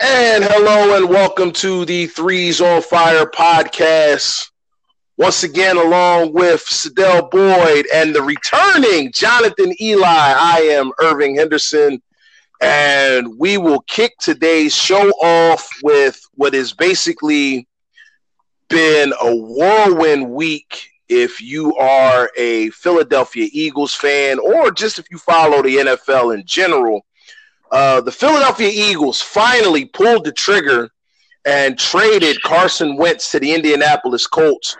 And hello and welcome to the Threes on Fire podcast. Once again, along with Sadell Boyd and the returning Jonathan Eli, I am Irving Henderson. And we will kick today's show off with what has basically been a whirlwind week if you are a Philadelphia Eagles fan or just if you follow the NFL in general. Uh, the Philadelphia Eagles finally pulled the trigger and traded Carson Wentz to the Indianapolis Colts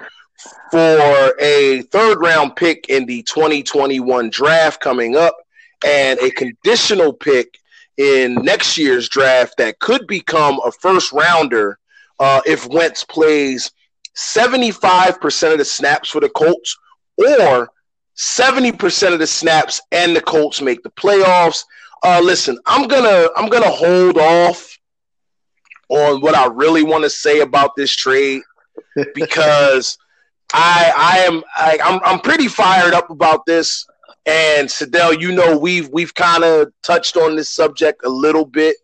for a third round pick in the 2021 draft coming up and a conditional pick in next year's draft that could become a first rounder uh, if Wentz plays 75% of the snaps for the Colts or 70% of the snaps and the Colts make the playoffs. Uh, listen, I'm gonna I'm gonna hold off on what I really want to say about this trade because I I am I, I'm I'm pretty fired up about this. And Sadell, you know we've we've kind of touched on this subject a little bit.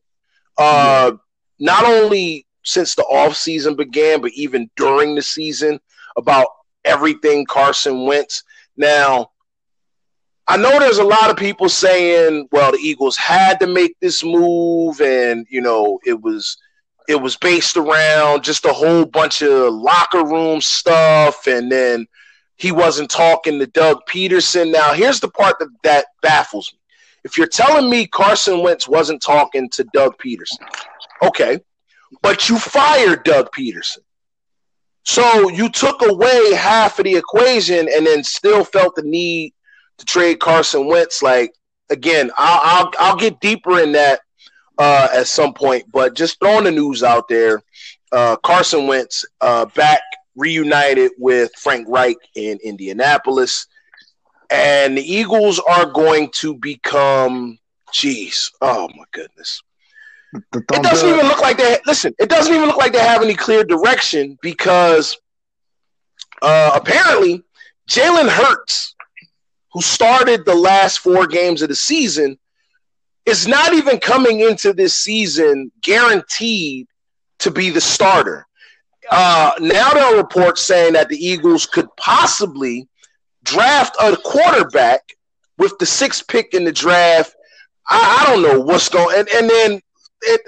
Uh, not only since the off season began, but even during the season about everything Carson Wentz. Now, I know there's a lot of people saying, well, the Eagles had to make this move and, you know, it was it was based around just a whole bunch of locker room stuff and then he wasn't talking to Doug Pederson. Now, here's the part that, that baffles me. If you're telling me Carson Wentz wasn't talking to Doug Pederson, okay, but you fired Doug Pederson. So you took away half of the equation and then still felt the need to trade Carson Wentz. Like again, I'll I'll, I'll get deeper in that uh, at some point, but just throwing the news out there. Uh, Carson Wentz uh, back reunited with Frank Reich in Indianapolis, and the Eagles are going to become. Jeez, oh my goodness. It doesn't even look like they listen. It doesn't even look like they have any clear direction because uh, apparently Jalen Hurts who started the last four games of the season, is not even coming into this season guaranteed to be the starter. Uh, now there are reports saying that the Eagles could possibly draft a quarterback with the sixth pick in the draft. I, I don't know what's going and, and then it,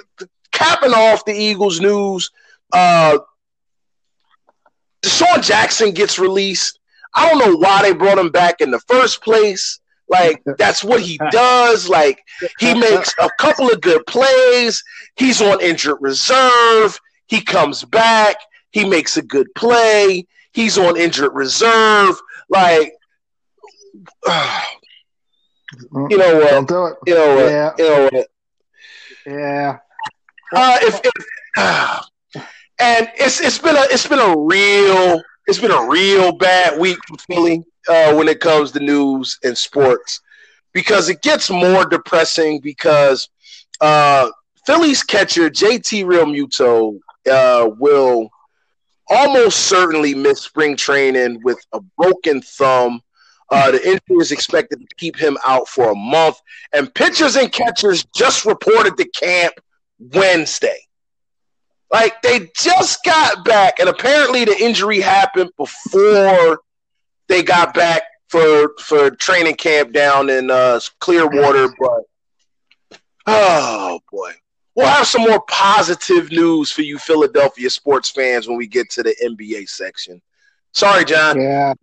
capping off the Eagles news, uh, DeSean Jackson gets released. I don't know why they brought him back in the first place. Like that's what he does. Like he makes a couple of good plays. He's on injured reserve. He comes back. He makes a good play. He's on injured reserve. Like uh, you know what? Don't do it. You know what? Yeah. You know what? Yeah. Uh, if, if uh, and it's it's been a it's been a real it's been a real bad week for Philly uh, when it comes to news and sports because it gets more depressing because uh, Philly's catcher JT Realmuto uh, will almost certainly miss spring training with a broken thumb. Uh, the injury is expected to keep him out for a month, and pitchers and catchers just reported to camp Wednesday. Like they just got back, and apparently the injury happened before they got back for for training camp down in uh, Clearwater. But oh boy, we'll have some more positive news for you Philadelphia sports fans when we get to the NBA section. Sorry, John. Yeah,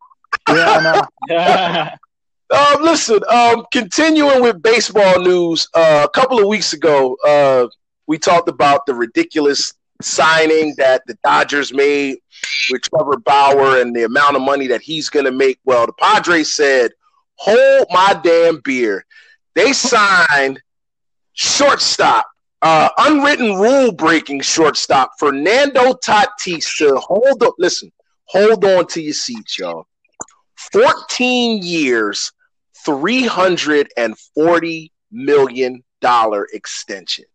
yeah, I know. um, listen, um, continuing with baseball news, uh, a couple of weeks ago, uh, we talked about the ridiculous signing that the Dodgers made with Trevor Bauer and the amount of money that he's going to make. Well, the Padres said, hold my damn beer. They signed shortstop, uh, unwritten rule breaking shortstop, Fernando Tatis to hold up. Listen, hold on to your seats, y'all. 14 years, $340 million extension.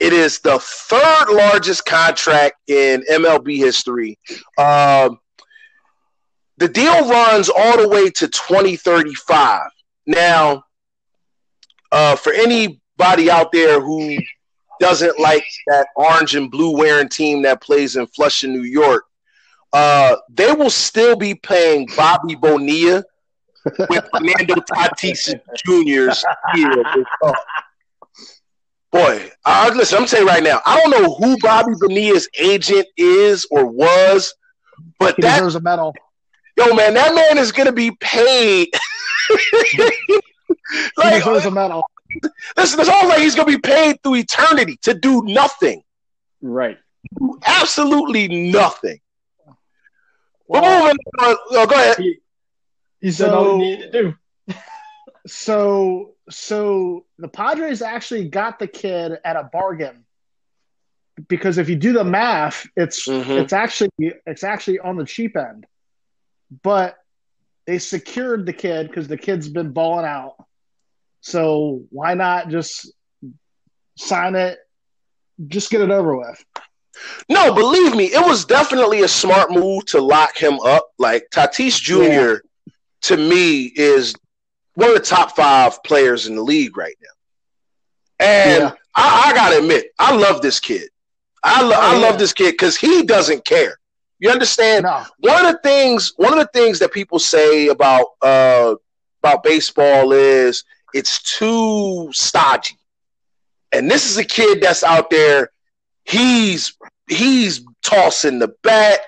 It is the third largest contract in MLB history. Um, the deal runs all the way to 2035. Now, uh, for anybody out there who doesn't like that orange and blue wearing team that plays in Flushing, New York, uh, they will still be paying Bobby Bonilla with Fernando Tatis Jr.'s deal. Boy, uh, listen, I'm saying right now, I don't know who Bobby Bonilla's agent is or was, but He that deserves a medal. yo man, that man is gonna be paid. He like, deserves a medal. listen, it's almost like he's gonna be paid through eternity to do nothing, Right. absolutely nothing. But Well, moving on, oh, go ahead. He, he's done all he needed to do. so so the Padres actually got the kid at a bargain because if you do the math, it's Mhm. it's actually it's actually on the cheap end. But they secured the kid because the kid's been balling out. So why not just sign it? Just get it over with. No, believe me, it was definitely a smart move to lock him up. Like Tatis Jr. Yeah. to me is one of the top five players in the league right now. And Yeah. I, I gotta admit, I love this kid. I, lo- Oh, I yeah. love this kid because he doesn't care. You understand? No, one of the things one of the things that people say about uh about baseball is it's too stodgy. And this is a kid that's out there he's he's tossing the bat,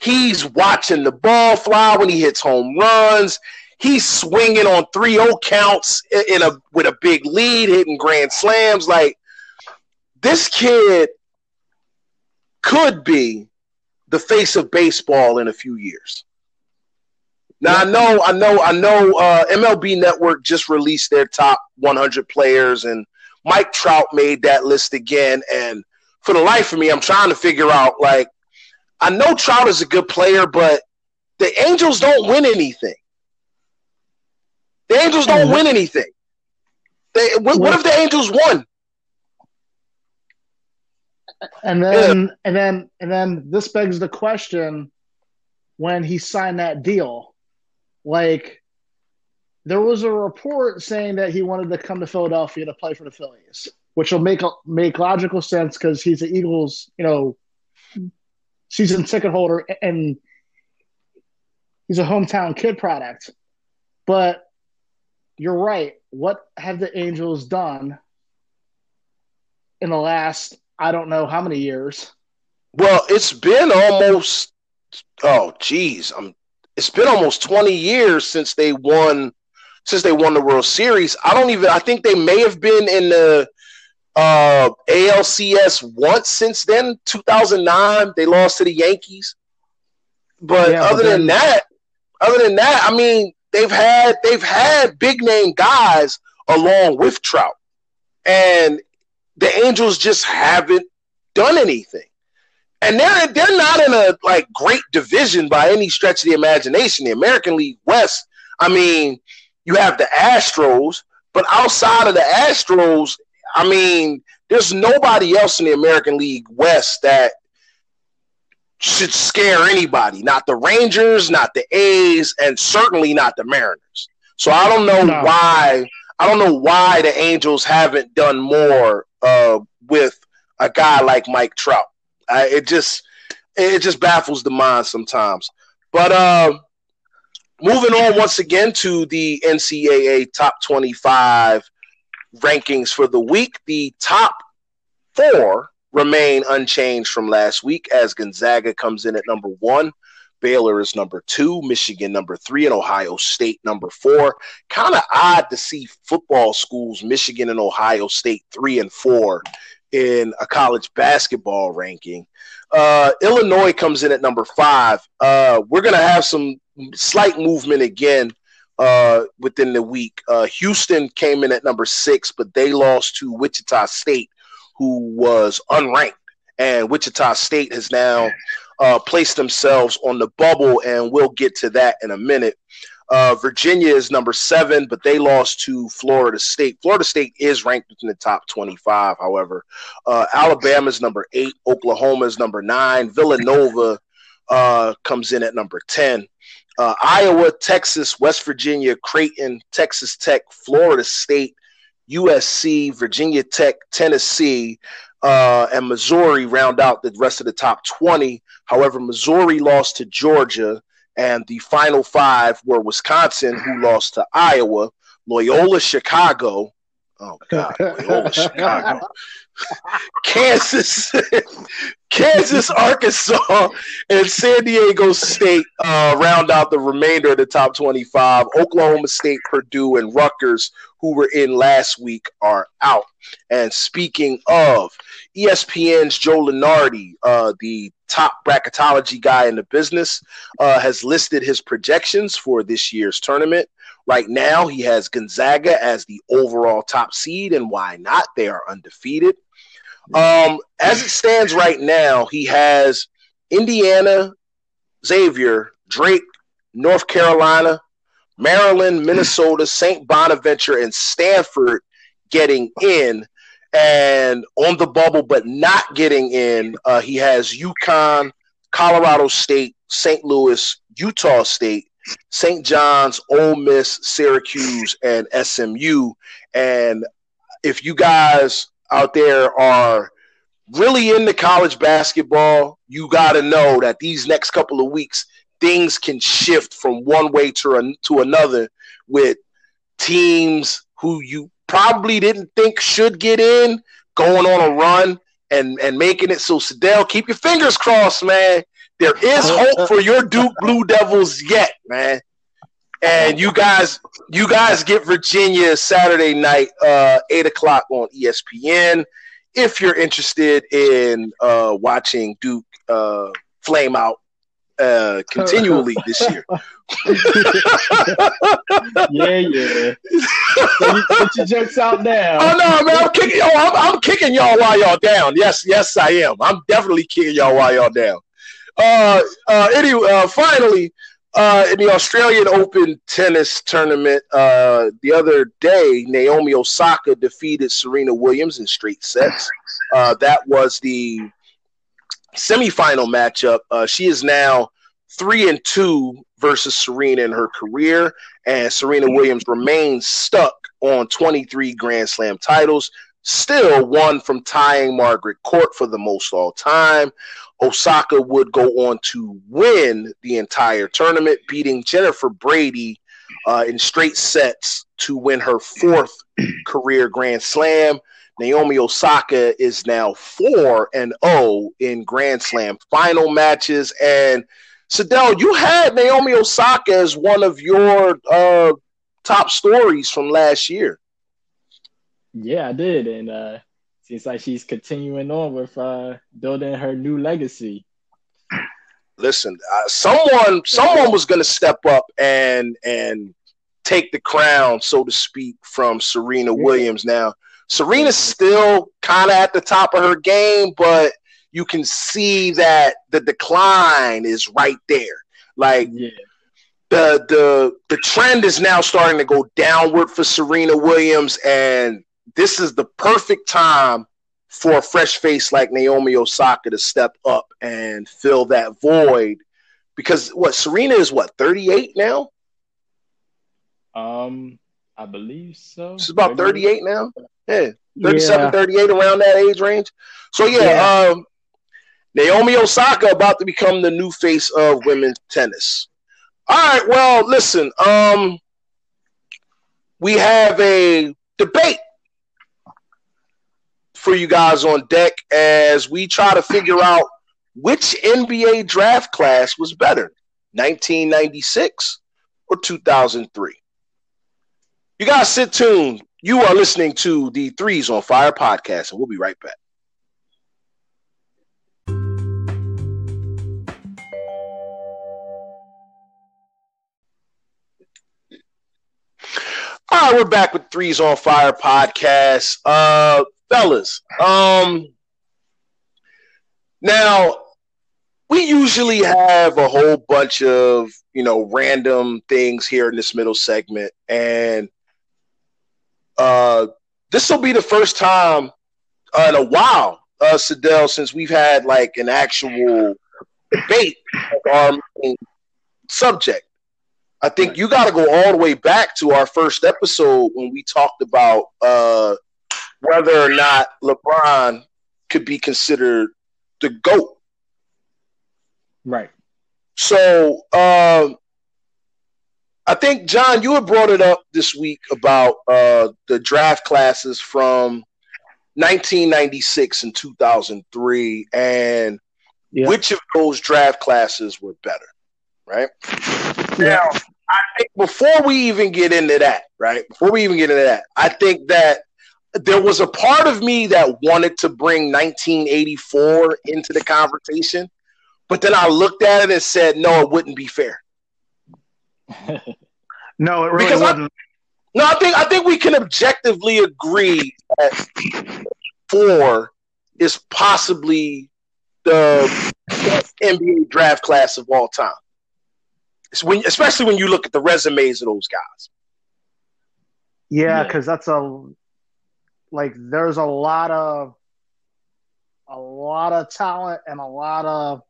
he's watching the ball fly when he hits home runs, he's swinging on 3-0 counts in a with a big lead, hitting grand slams like this kid could be the face of baseball in a few years. Now I know, I know, I know. Uh, MLB Network just released their top 100 players, and Mike Trout made that list again. And for the life of me, I'm trying to figure out. Like, I know Trout is a good player, but the Angels don't win anything. The Angels don't Mhm. win anything. They, what, what if the Angels won? and then and then and then this begs the question when he signed that deal like there was a report saying that he wanted to come to Philadelphia to play for the Phillies which will make make logical sense cuz he's the Eagles you know season ticket holder and he's a hometown kid product but you're right what have the Angels done in the last I don't know how many years. Well, it's been almost oh geez, I'm it's been almost 20 years since they won since they won the World Series. I don't even I think they may have been in the uh ALCS once since then, 2009. They lost to the Yankees. But Yeah, but other then- than that, other than that, I mean, they've had they've had big name guys along with Trout. And the Angels just haven't done anything. And they're they're not in a like great division by any stretch of the imagination. The American League West, I mean, you have the Astros, but outside of the Astros, I mean, there's nobody else in the American League West that should scare anybody. Not the Rangers, not the A's, and certainly not the Mariners. So I don't know No. why I don't know why the Angels haven't done more uh, with a guy like Mike Trout. I, it just it just baffles the mind sometimes. But uh, moving on once again to the NCAA top 25 rankings for the week, the top four remain unchanged from last week as Gonzaga comes in at number one. Baylor is number two, Michigan number three, and Ohio State number four. Kind of odd to see football schools, Michigan and Ohio State, three and four in a college basketball ranking. Uh, Illinois comes in at number five. Uh, we're going to have some slight movement again uh, within the week. Uh, Houston came in at number six, but they lost to Wichita State, who was unranked. And Wichita State has now uh, placed themselves on the bubble, and we'll get to that in a minute. Uh, Virginia is number seven, but they lost to Florida State. Florida State is ranked within the top 25, however. Uh, Alabama is number eight. Oklahoma is number nine. Villanova uh, comes in at number 10. Uh, Iowa, Texas, West Virginia, Creighton, Texas Tech, Florida State, USC, Virginia Tech, Tennessee, uh, and Missouri round out the rest of the top 20. However, Missouri lost to Georgia, and the final five were Wisconsin, who lost to Iowa, Loyola Chicago. Oh, God, Loyola Chicago. Kansas, Kansas, Arkansas, and San Diego State uh, round out the remainder of the top 25. Oklahoma State, Purdue, and Rutgers, who were in last week, are out. And speaking of ESPN's Joe Lunardi, uh, the top bracketology guy in the business, uh, has listed his projections for this year's tournament. Right now, he has Gonzaga as the overall top seed, and why not? They are undefeated. Um, as it stands right now, he has Indiana, Xavier, Drake, North Carolina, Maryland, Minnesota, St. Bonaventure, and Stanford getting in. And on the bubble, but not getting in, uh, he has UConn, Colorado State, St. Louis, Utah State, St. John's, Ole Miss, Syracuse, and SMU. And if you guys out there are really into college basketball, you got to know that these next couple of weeks, things can shift from one way to, to another with teams who you probably didn't think should get in, going on a run and and making it. So, Sadell, keep your fingers crossed, man. There is hope for your Duke Blue Devils yet, man. And you guys, you guys get Virginia Saturday night, uh, eight o'clock on ESPN. If you're interested in uh, watching Duke uh, flame out uh, continually this year. yeah, yeah. Put your jokes out now. Oh no, man! I'm kicking. Oh, I'm, I'm, kicking y'all while y'all down. Yes, yes, I am. I'm definitely kicking y'all while y'all down. Uh, uh, anyway, uh, finally, uh, in the Australian Open tennis tournament uh, the other day, Naomi Osaka defeated Serena Williams in straight sets. Uh, that was the semifinal matchup. Uh, she is now three and two versus Serena in her career, and Serena Williams remains stuck on 23 Grand Slam titles. Still one from tying Margaret Court for the most all time. Osaka would go on to win the entire tournament, beating Jennifer Brady uh, in straight sets to win her fourth career Grand Slam. Naomi Osaka is now 4 and 0 in Grand Slam final matches. And Sadell, you had Naomi Osaka as one of your uh, top stories from last year. Yeah, I did. And uh, seems like she's continuing on with uh, building her new legacy. Listen, uh, someone someone was going to step up and and take the crown, so to speak, from Serena Williams. Now, Serena's still kind of at the top of her game, but you can see that the decline is right there. Like yeah. the the the trend is now starting to go downward for Serena Williams, and this is the perfect time for a fresh face like Naomi Osaka to step up and fill that void. Because what Serena is what 38 now? Um, I believe so. She's about 38 now. Yeah, 37, yeah. 38 around that age range. So yeah, yeah. Um, Naomi Osaka about to become the new face of women's tennis. All right, well, listen, um, we have a debate for you guys on deck as we try to figure out which NBA draft class was better, 1996 or 2003. You guys sit tuned. You are listening to the Threes on Fire podcast, and we'll be right back. All right, we're back with Threes on Fire podcast. Uh, fellas, um, now we usually have a whole bunch of you know random things here in this middle segment, and uh, this will be the first time uh, in a while, uh, Sadell, since we've had like an actual debate of our subject. I think you got to go all the way back to our first episode when we talked about uh, whether or not LeBron could be considered the GOAT. Right. So um, I think, John, you had brought it up this week about uh, the draft classes from 1996 and 2003 and yeah. which of those draft classes were better, right? Yeah. Now, I think before we even get into that, right? Before we even get into that, I think that there was a part of me that wanted to bring 1984 into the conversation, but then I looked at it and said, no, it wouldn't be fair. No, it really because wasn't. I, no, I think I think we can objectively agree that four is possibly the NBA draft class of all time. When, especially when you look at the resumes of those guys. Yeah, because yeah. that's a like there's a lot of a lot of talent and a lot of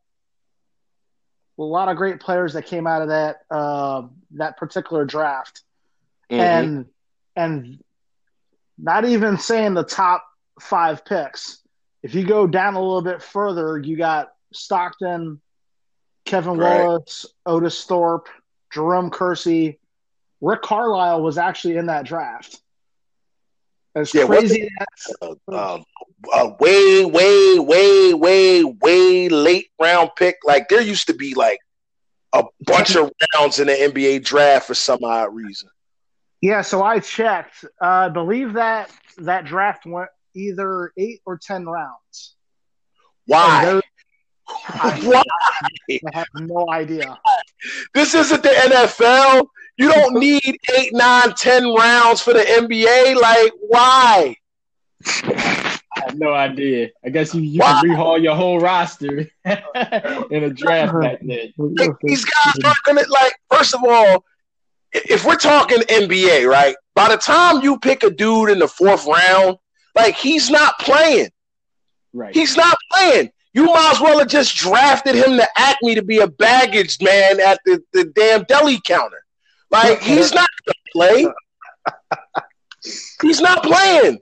a lot of great players that came out of that uh, that particular draft, mm-hmm. and and not even saying the top five picks. If you go down a little bit further, you got Stockton, Kevin right. Wallace, Otis Thorpe, Jerome Kersey, Rick Carlisle was actually in that draft. As yeah, crazy as uh, uh, uh, way, way, way, way, way late round pick. Like there used to be like a bunch of rounds in the NBA draft for some odd reason. Yeah, so I checked. Uh, I believe that that draft went either eight or ten rounds. Why? I, Why? I have no idea. This isn't the NFL. You don't need eight, nine, ten rounds for the NBA. Like, why? I have no idea. I guess you, you can rehaul your whole roster in a draft back then. These guys are gonna like. First of all, if we're talking NBA, right? By the time you pick a dude in the fourth round, like he's not playing. Right. He's not playing. You might as well have just drafted him to Acme to be a baggage man at the, the damn deli counter. Like he's not gonna play. he's not playing.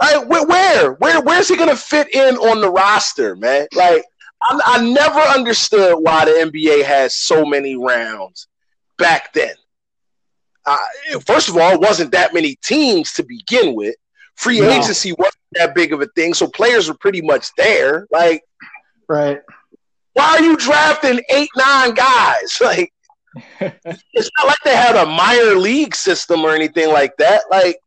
Like where, where, where, where's he gonna fit in on the roster, man? Like I, I never understood why the NBA has so many rounds back then. Uh, first of all, it wasn't that many teams to begin with. Free no. agency wasn't that big of a thing, so players were pretty much there. Like, right? Why are you drafting eight, nine guys? Like, it's not like they had a minor league system or anything like that. Like,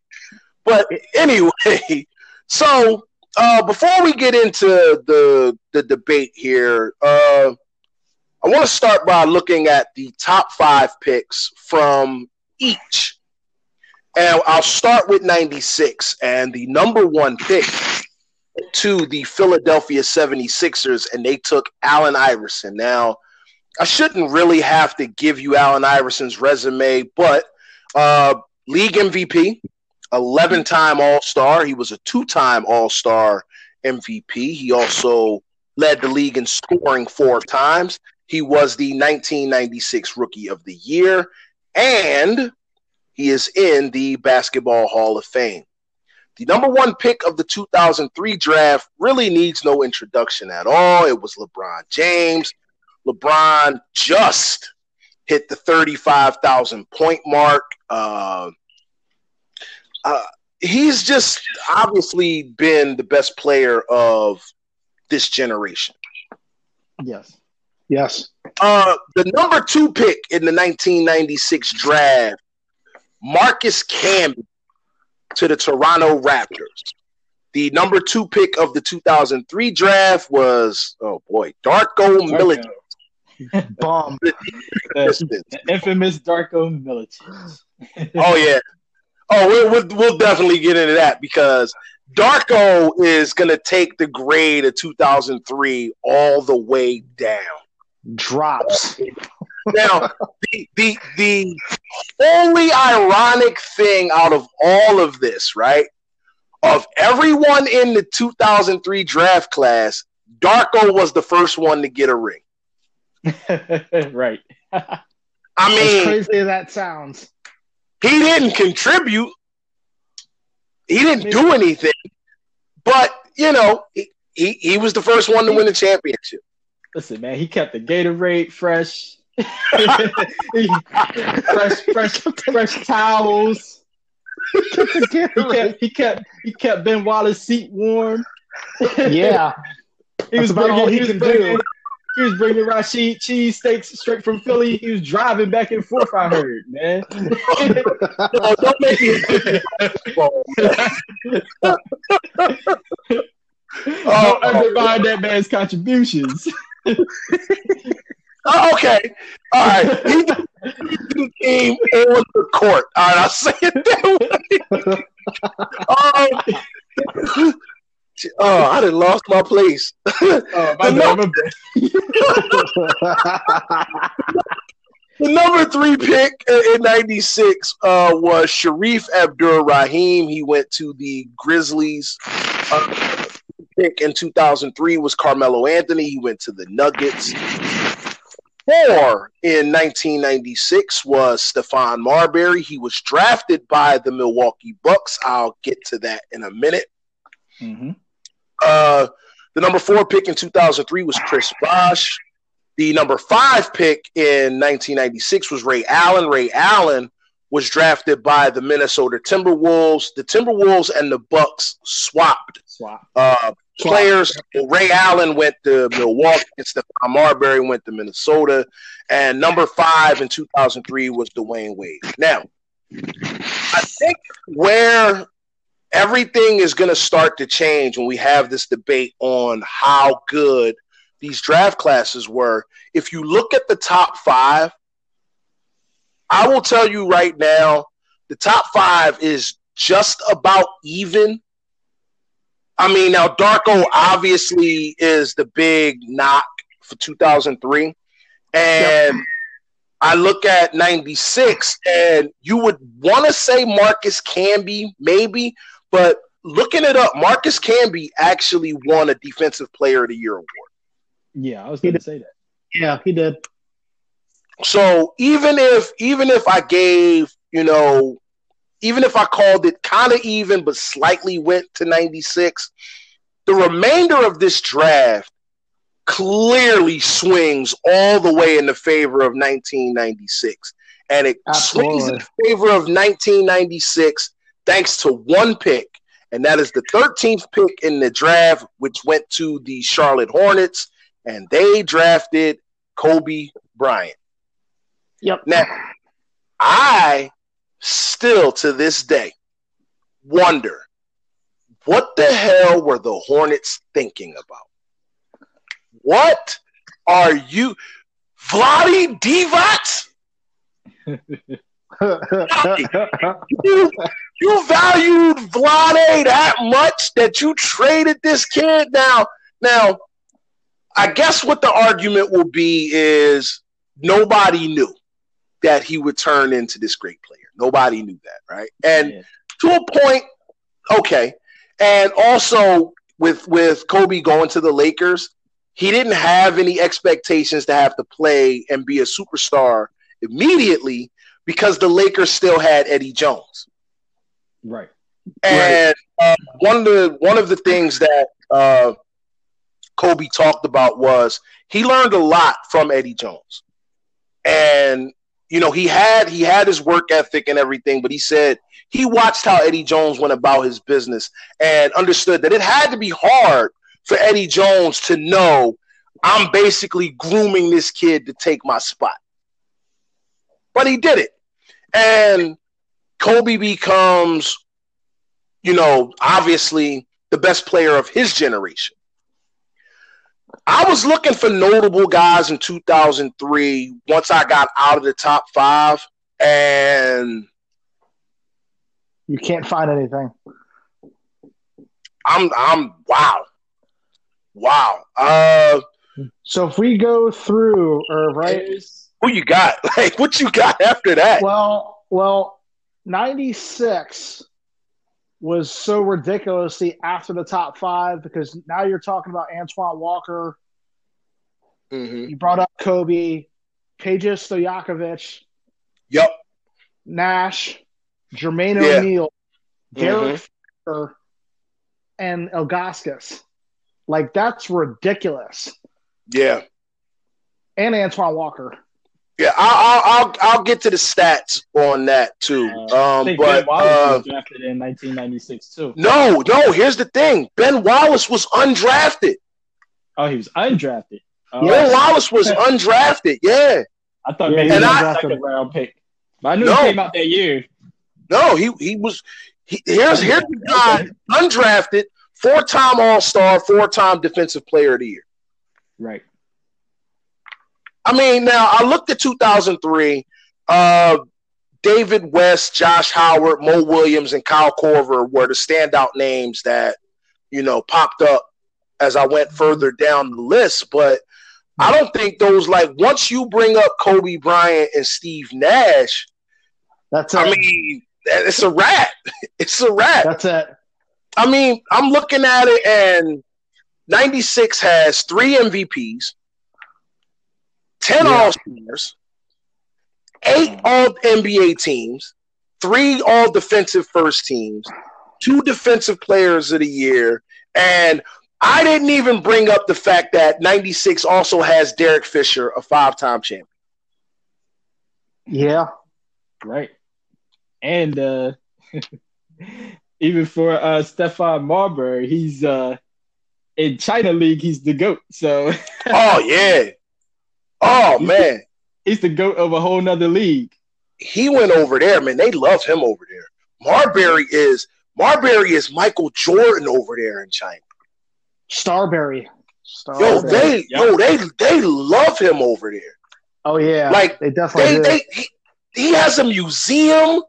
but anyway, so uh, before we get into the the debate here, uh, I want to start by looking at the top five picks from each. And I'll start with 96 and the number one pick to the Philadelphia 76ers, and they took Allen Iverson. Now, I shouldn't really have to give you Allen Iverson's resume, but uh, league MVP, 11 time All Star. He was a two time All Star MVP. He also led the league in scoring four times. He was the 1996 Rookie of the Year, and he is in the Basketball Hall of Fame. The number one pick of the 2003 draft really needs no introduction at all. It was LeBron James. LeBron just hit the 35,000 point mark. Uh, uh, he's just obviously been the best player of this generation. Yes. Yes. Uh, the number two pick in the 1996 draft, Marcus Camby to the Toronto Raptors. The number two pick of the 2003 draft was, oh boy, Darko Milicic. Bomb. the, infamous Darko Milicic. oh, yeah. Oh, we'll, we'll, we'll definitely get into that because Darko is going to take the grade of 2003 all the way down. Drops. now, the, the the only ironic thing out of all of this, right? Of everyone in the 2003 draft class, Darko was the first one to get a ring. right. I mean, as crazy as that sounds, he didn't contribute. He didn't do anything, but you know, he, he, he was the first one to win the championship. Listen, man, he kept the Gatorade fresh. fresh, fresh, fresh towels. he, kept, he kept he kept Ben Wallace's seat warm. Yeah, he was about all he, he can bringing, do. He was bringing Rasheed cheese steaks straight from Philly. He was driving back and forth. I heard, man. oh, don't make me. oh, undermine that man's contributions. oh, okay, all right. He did the game on the court. All right, I'll say it that way. um, Oh, I done lost my place. Oh, my the, number, the number three pick in '96 uh, was Sharif Abdur-Rahim. He went to the Grizzlies. Uh, pick in 2003 was Carmelo Anthony. He went to the Nuggets. Four in 1996 was Stephon Marbury. He was drafted by the Milwaukee Bucks. I'll get to that in a minute. Mm-hmm. Uh, the number four pick in 2003 was Chris Bosh. The number five pick in 1996 was Ray Allen. Ray Allen was drafted by the Minnesota Timberwolves. The Timberwolves and the Bucks swapped. Swap. Uh, players. Ray Allen went to Milwaukee. Stephon Marbury went to Minnesota. And number five in 2003 was Dwyane Wade. Now, I think where everything is going to start to change when we have this debate on how good these draft classes were. If you look at the top five, I will tell you right now, the top five is just about even. I mean, now Darko obviously is the big knock for 2003. And yep. I look at 96, and you would want to say Marcus Camby, maybe, but looking it up, Marcus Camby actually won a Defensive Player of the Year award. Yeah, I was going to say that. Yeah, he did. So even if even if I gave you know even if I called it kind of even but slightly went to 96, the remainder of this draft clearly swings all the way in the favor of 1996. And it Absolutely. swings in favor of 1996 thanks to one pick, and that is the 13th pick in the draft, which went to the Charlotte Hornets, and they drafted Kobe Bryant. Yep. Now, I still to this day wonder what the hell were the Hornets thinking about? What are you, Vlade Divac? you, you valued Vlade that much that you traded this kid. Now, now, I guess what the argument will be is nobody knew that he would turn into this great player. Nobody knew that, right? And yeah. to a point, okay. And also with with Kobe going to the Lakers, he didn't have any expectations to have to play and be a superstar immediately because the Lakers still had Eddie Jones. Right. And uh, one of the one of the things that uh, Kobe talked about was he learned a lot from Eddie Jones, and you know he had he had his work ethic and everything, but he said he watched how Eddie Jones went about his business and understood that it had to be hard for Eddie Jones to know I'm basically grooming this kid to take my spot, but he did it, and Kobe becomes, you know, obviously the best player of his generation. I was looking for notable guys in 2003 once I got out of the top five, and you can't find anything. I'm, I'm, wow, wow. Uh, so if we go through, or right, who you got? Like, what you got after that? Well, well, 96 was so ridiculously after the top five because now you're talking about Antoine Walker. Mm-hmm. You brought up Kobe. Peja Stojakovic, Yep. Nash, Jermaine Yeah. O'Neal, Derek Fisher, and Ilgauskas. Like that's ridiculous. Yeah. And Antoine Walker. Yeah, I'll, I'll I'll I'll get to the stats on that too. I Um, think but Ben Wallace uh, was drafted in 1996 too. no, no. Here's the thing: Ben Wallace was undrafted. Oh, he was undrafted. Oh, Ben Wallace was undrafted. Yeah. I thought Yeah, maybe he he was was a second round pick. But I knew No. he came out that year. No, he he was. He, here's here's the guy undrafted, four time All Star, four time Defensive Player of the Year. Right. I mean, now I looked at 2003. Uh, David West, Josh Howard, Mo Williams, and Kyle Korver were the standout names that you know popped up as I went further down the list. But I don't think those like once you bring up Kobe Bryant and Steve Nash, That's it. I mean, it's a wrap. It's a wrap. That's it. I mean, I'm looking at it, and 96 has three MVPs, 10 Yeah. All Stars, eight All NBA teams, three All Defensive First teams, two Defensive Players of the Year, and I didn't even bring up the fact that 96 also has Derek Fisher, a five time champion. Yeah. Right. And uh even for uh Stephon Marbury, he's uh in China League, he's the GOAT. So Oh, yeah. Oh, man. he's the GOAT of a whole nother league. he went over there, man. They love him over there. Marbury is Marbury is Michael Jordan over there in China. Starberry. Yo, they yeah. yo, they they love him over there. oh yeah. Like, they definitely They do. they he, he has a museum.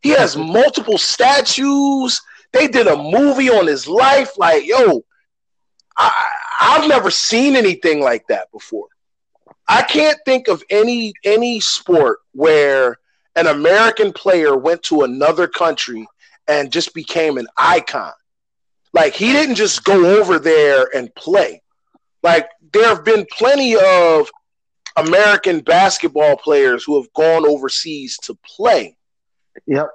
He has multiple statues. They did a movie on his life. Like, yo, I I've never seen anything like that before. I can't think of any any sport where an American player went to another country and just became an icon. Like he didn't just go over there and play. Like there have been plenty of American basketball players who have gone overseas to play, Yep.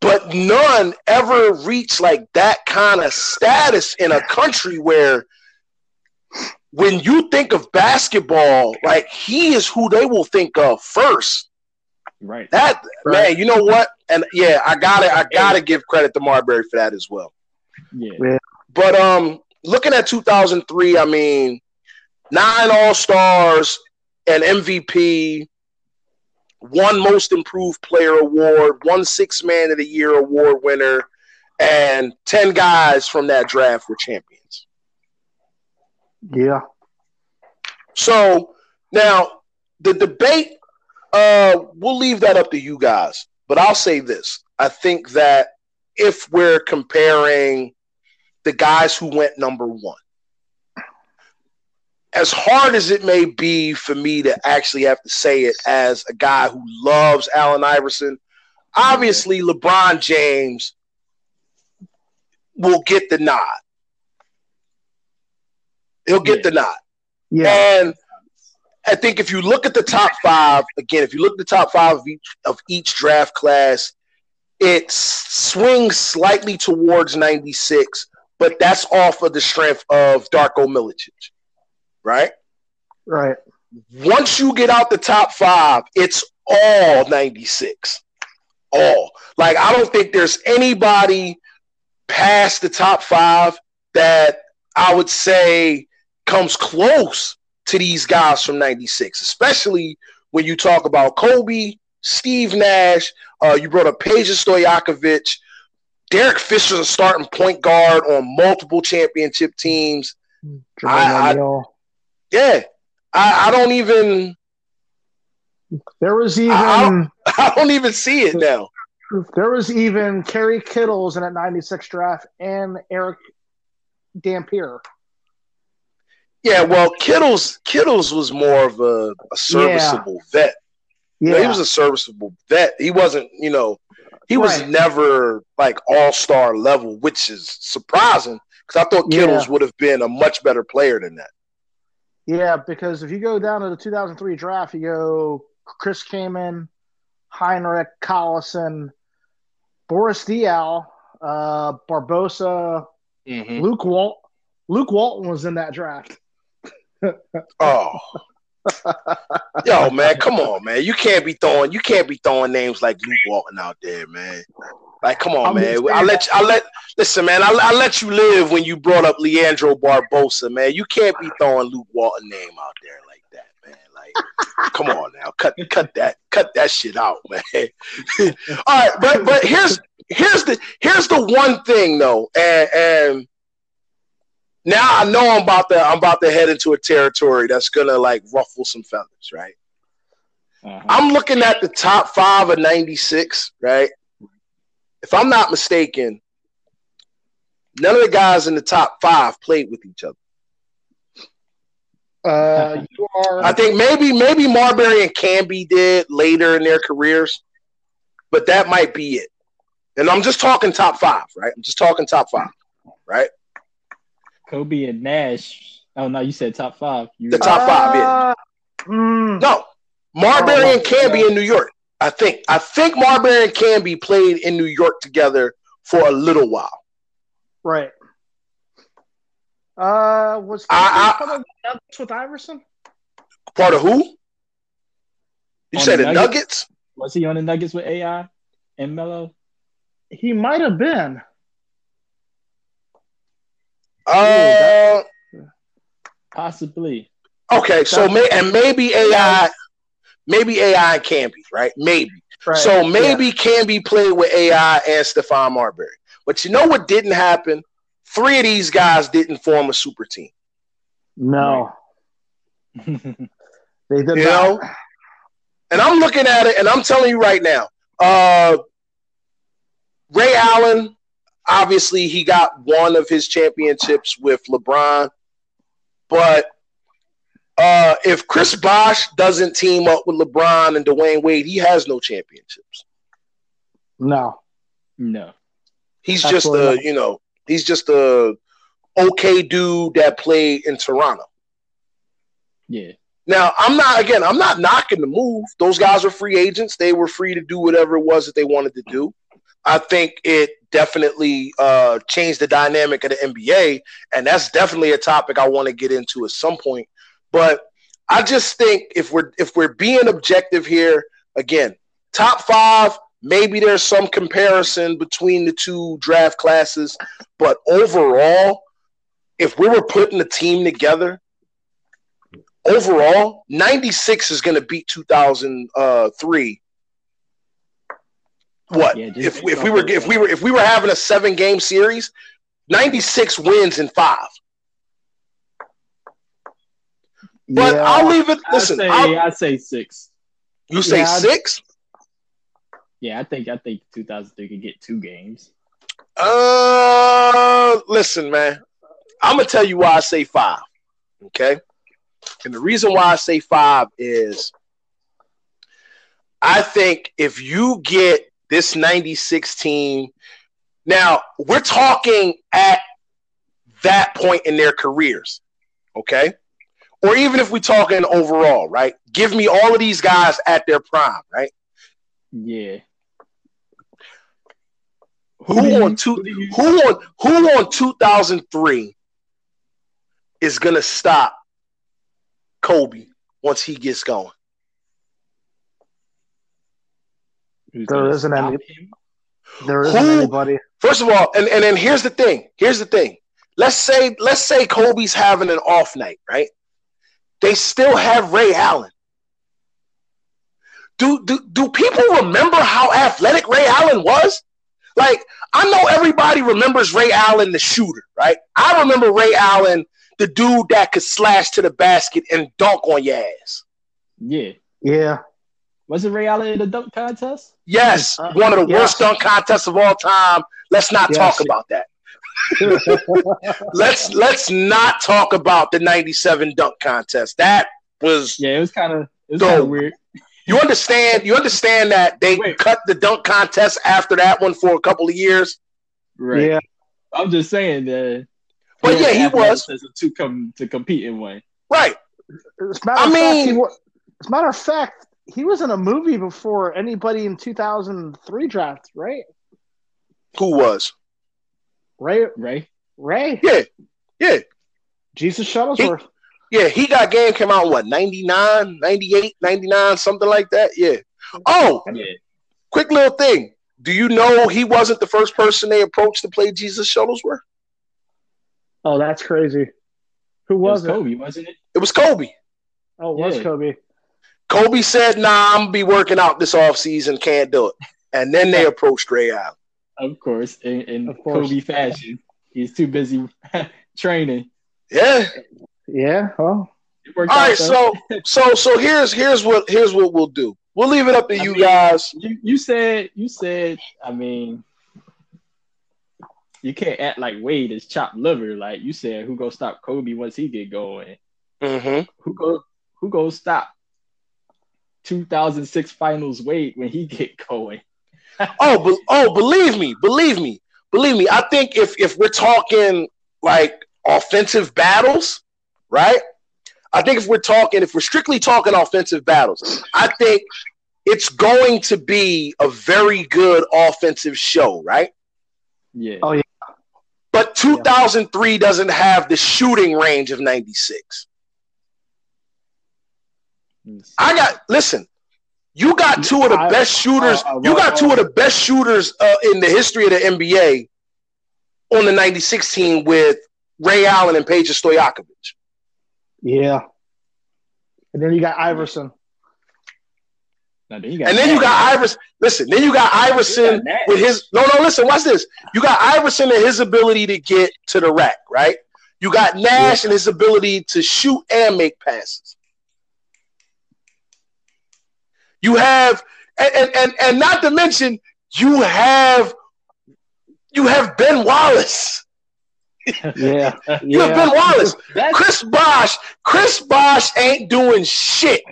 but none ever reached like that kind of status in a country where when you think of basketball, like he is who they will think of first. Right. That Right. man, you know what? And yeah, I gotta I gotta give credit to Marbury for that as well. Yeah. But um, looking at 2003, I mean, nine All Stars, an MVP, one Most Improved Player award, one Six Man of the Year award winner, and ten guys from that draft were champions. Yeah. So now the debate, uh, we'll leave that up to you guys. But I'll say this: I think that if we're comparing the guys who went number one, as hard as it may be for me to actually have to say it as a guy who loves Allen Iverson, obviously LeBron James will get the nod. He'll get Yeah. the nod. Yeah. And I think if you look at the top five, again, if you look at the top five of each of each draft class, it swings slightly towards 96, but that's off of the strength of Darko Milicic, right? Right. Once you get out the top five, it's all 96. All. Like, I don't think there's anybody past the top five that I would say comes close to these guys from 96, especially when you talk about Kobe, Steve Nash, uh, you brought up Peja Stojakovic, Derek Fisher's a starting point guard on multiple championship teams. I- I- Yeah, I, I don't even There was even I- I don't even see it now. there was even Kerry Kittles in that '96 draft and Eric Dampier. Yeah, well, Kittles Kittles was more of a, a serviceable vet. You know, Yeah. he was a serviceable vet. He wasn't, you know, he was never like all star level, which is surprising because I thought Yeah. Kittles would have been a much better player than that. Yeah, because if you go down to the 2003 draft, you go Chris Kaman, Hinrich, Collison, Boris Diaw, uh, Barbosa, Mhm. Luke Walt. Luke Walton was in that draft. Oh. Yo, man, come on, man. You can't be throwing you can't be throwing names like Luke Walton out there, man. Like, come on, I'm man. I let you, I let listen, man. I, I let you live when you brought up Leandro Barbosa, man. You can't be throwing Luke Walton name out there like that, man. Like, come on now, cut cut that cut that shit out, man. All right, but but here's here's the here's the one thing though, and and now I know I'm about to I'm about to head into a territory that's gonna like ruffle some feathers, right? Uh-huh. I'm looking at the top five of '96, right? If I'm not mistaken, none of the guys in the top five played with each other. Uh, you are. I think maybe maybe Marbury and Camby did later in their careers, but that might be it. And I'm just talking top five, right? I'm just talking top five, right? Kobe and Nash. Oh no, you said top five. You The top five, yeah. Uh, mm, No, Marbury Oh, and Camby in New York. I think I think Marbury and Camby played in New York together for a little while. right. Uh, was I- I- part of the Nuggets with Iverson? Part of who? You On said the the Nuggets? Nuggets? was he on the Nuggets with AI and Melo? He might have been. Uh, Possibly. okay. So may and maybe AI, maybe AI and Camby, right? Maybe. Right. So maybe Camby played with AI and Stephon Marbury. But you know what didn't happen? Three of these guys didn't form a super team. no, they did You not. know? And I'm looking at it and I'm telling you right now, uh, Ray Allen, obviously he got one of his championships with LeBron. But uh, if Chris Bosh doesn't team up with LeBron and Dwyane Wade, he has no championships. No. no. He's just Absolutely a, not. you know, he's just a okay dude that played in Toronto. Yeah. Now, I'm not again, I'm not knocking the move. Those guys are free agents. They were free to do whatever it was that they wanted to do. I think it definitely uh, changed the dynamic of the NBA, and that's definitely a topic I want to get into at some point. But I just think if we're if we're being objective here, again, top five, maybe there's some comparison between the two draft classes, but overall, if we were putting a team together, overall, 96 is going to beat 2003. What Yeah, if if we were if we were if we were having a seven game series, 96 wins in five. But Yeah. I'll leave it. I Listen, say I'll, I say six. you say Yeah, I'd- six. Yeah, I think I think 2003 could get two games. Uh, listen, man. I'm gonna tell you why I say five. Okay, and the reason why I say five is I think if you get this 96 team, now we're talking at that point in their careers, okay? Or even if we're talking overall, right? Give me all of these guys at their prime, right? Yeah. Who, you- on two? who Who on who on 2003 is gonna stop Kobe once he gets going? who's There gonna isn't stop any- him? There isn't Who- anybody. First of all, and, and then here's the thing. Here's the thing. Let's say let's say Kobe's having an off night, right? They still have Ray Allen. Do, do do people remember how athletic Ray Allen was? Like, I know everybody remembers Ray Allen, the shooter, right? I remember Ray Allen, the dude that could slash to the basket and dunk on your ass. Yeah. Yeah. Was it Ray Allen in the dunk contest? Yes, Uh, one of the yes. worst dunk contests of all time. Let's not Yes. talk about that. let's let's not talk about the 97 dunk contest. That was Yeah, it was kind of it was So- kind of weird. you understand you understand that they Wait. cut the dunk contest after that one for a couple of years. Right. Yeah. I'm just saying that. But yeah, he was. to come to compete in one. Right. As a matter I of fact, mean- he wa- as a matter of fact, he was in a movie before anybody in 2003 draft, right? Who was? Ray, Ray. Ray, Yeah, yeah, Jesus Shuttlesworth. yeah. He got game came out what 99, 98, 99, something like that. Yeah. Oh, Yeah. quick little thing. Do you know he wasn't the first person they approached to play Jesus Shuttlesworth? Oh, that's crazy. Who It was was it? Kobe, wasn't it? It was Kobe. Oh, it was Yeah. Kobe. Kobe said, "Nah, I'm gonna be working out this offseason. Can't do it." And then they approached Ray Allen. Of course, in, in Of course. Kobe fashion. He's too busy training. Yeah. Yeah. Well, It worked All out, right. though. So, so, so here's here's what here's what we'll do. We'll leave it up to I you mean- guys. you you said you said I mean you can't act like Wade is chopped liver. Like you said, who go stop Kobe once he get going? hmm Who go who go stop 2006 Finals Wade when he get going? Oh, be- oh, believe me, believe me, believe me. I think if if we're talking like offensive battles, right? I think if we're talking, if we're strictly talking offensive battles, I think it's going to be a very good offensive show, right? Yeah. Oh, yeah. But 2003 doesn't have the shooting range of 96. I got listen. You got two of the I- best shooters. uh, uh, you got two of the best shooters uh, in the history of the NBA on the '96 team with Ray Allen and Peja Stojakovic. yeah. And then you got Iverson. Now, then you got And then you got Iverson. Listen, then you got Iverson Nash. with his no, no. Listen, watch this. You got Iverson and his ability to get to the rack, right? You got Nash and his ability to shoot and make passes. You have, and and and, not to mention, you have, you have Ben Wallace. Yeah. You have yeah. Ben Wallace. That's, Chris Bosh. Chris Bosh ain't doing shit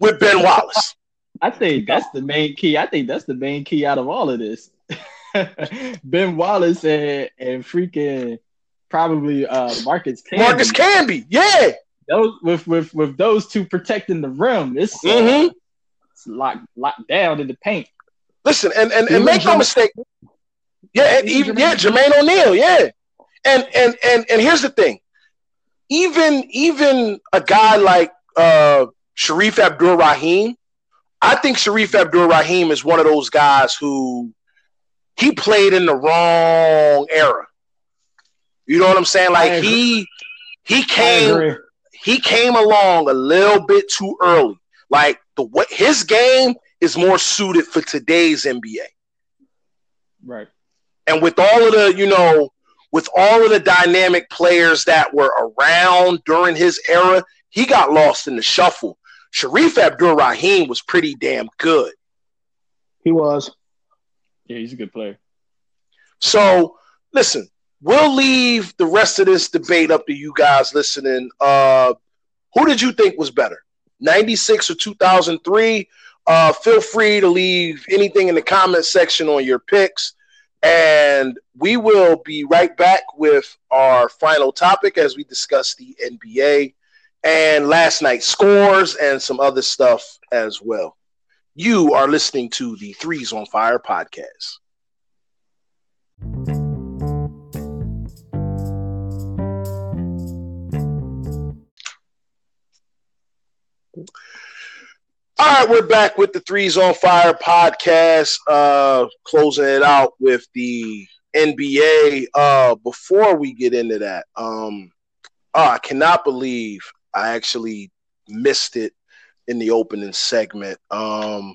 with Ben Wallace. I think that's the main key. I think that's the main key out of all of this. ben Wallace and, and freaking probably uh Marcus Camby. Marcus Camby, yeah. those with with with those two protecting the rim, it's, uh, Mhm. Locked locked down in the paint. Listen, and and, and make no mistake. Yeah, and even yeah, Jermaine O'Neal, yeah. And and and and here's the thing. Even even a guy like uh Shareef Abdur-Rahim, I think Shareef Abdur-Rahim is one of those guys who he played in the wrong era. You know what I'm saying? Like he he came he came along a little bit too early. Like the what his game is more suited for today's NBA. Right. And with all of the, you know, with all of the dynamic players that were around during his era, he got lost in the shuffle. Shareef Abdul Rahim was pretty damn good. He was. Yeah, he's a good player. So listen, we'll leave the rest of this debate up to you guys listening. Uh, who did you think was better, 96 or 2003? Uh, feel free to leave anything in the comment section on your picks. And we will be right back with our final topic as we discuss the NBA and last night's scores and some other stuff as well. You are listening to the Threes on Fire podcast. All right, we're back with the Threes on Fire podcast, uh, closing it out with the NBA. Uh, before we get into that, um, oh, I cannot believe I actually missed it in the opening segment. Um,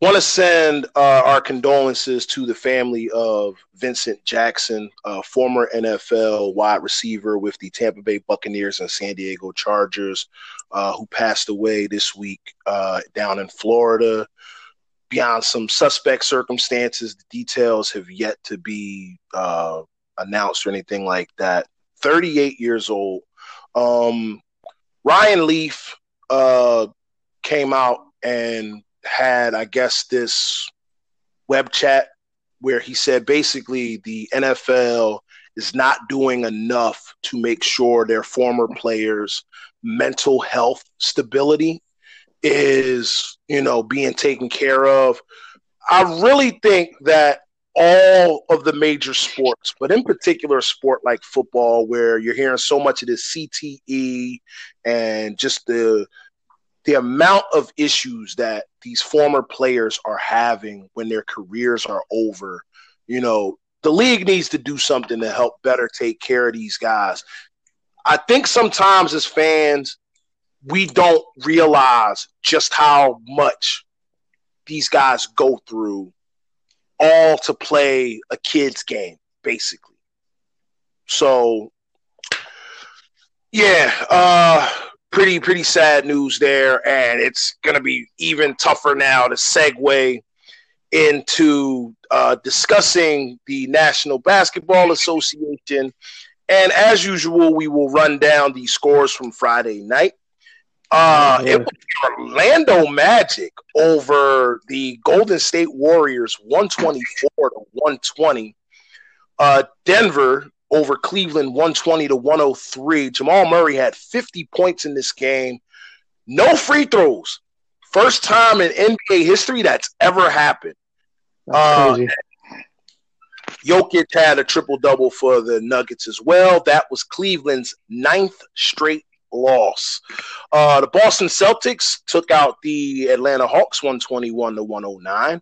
want to send uh, our condolences to the family of Vincent Jackson, former NFL wide receiver with the Tampa Bay Buccaneers and San Diego Chargers, uh, who passed away this week uh, down in Florida. Beyond some suspect circumstances, the details have yet to be uh, announced or anything like that. 38 years old. Um, Ryan Leaf uh, came out and had, I guess, this web chat where he said basically the NFL is not doing enough to make sure their former players' mental health stability is, you know, being taken care of. I really think that all of the major sports, but in particular a sport like football, where you're hearing so much of this CTE and just the the amount of issues that these former players are having when their careers are over, you know, the league needs to do something to help better take care of these guys. I think sometimes as fans, we don't realize just how much these guys go through all to play a kid's game, basically. So, yeah, uh, pretty pretty sad news there, and it's gonna be even tougher now to segue into uh, discussing the National Basketball Association. And as usual, we will run down the scores from Friday night. Uh, It was Orlando Magic over the Golden State Warriors, 124 to 120. Uh, Denver over Cleveland 120 to 103. Jamal Murray had 50 points in this game. No free throws. First time in NBA history that's ever happened. Uh, Jokic had a triple double for the Nuggets as well. That was Cleveland's ninth straight loss. Uh, the Boston Celtics took out the Atlanta Hawks 121 to 109.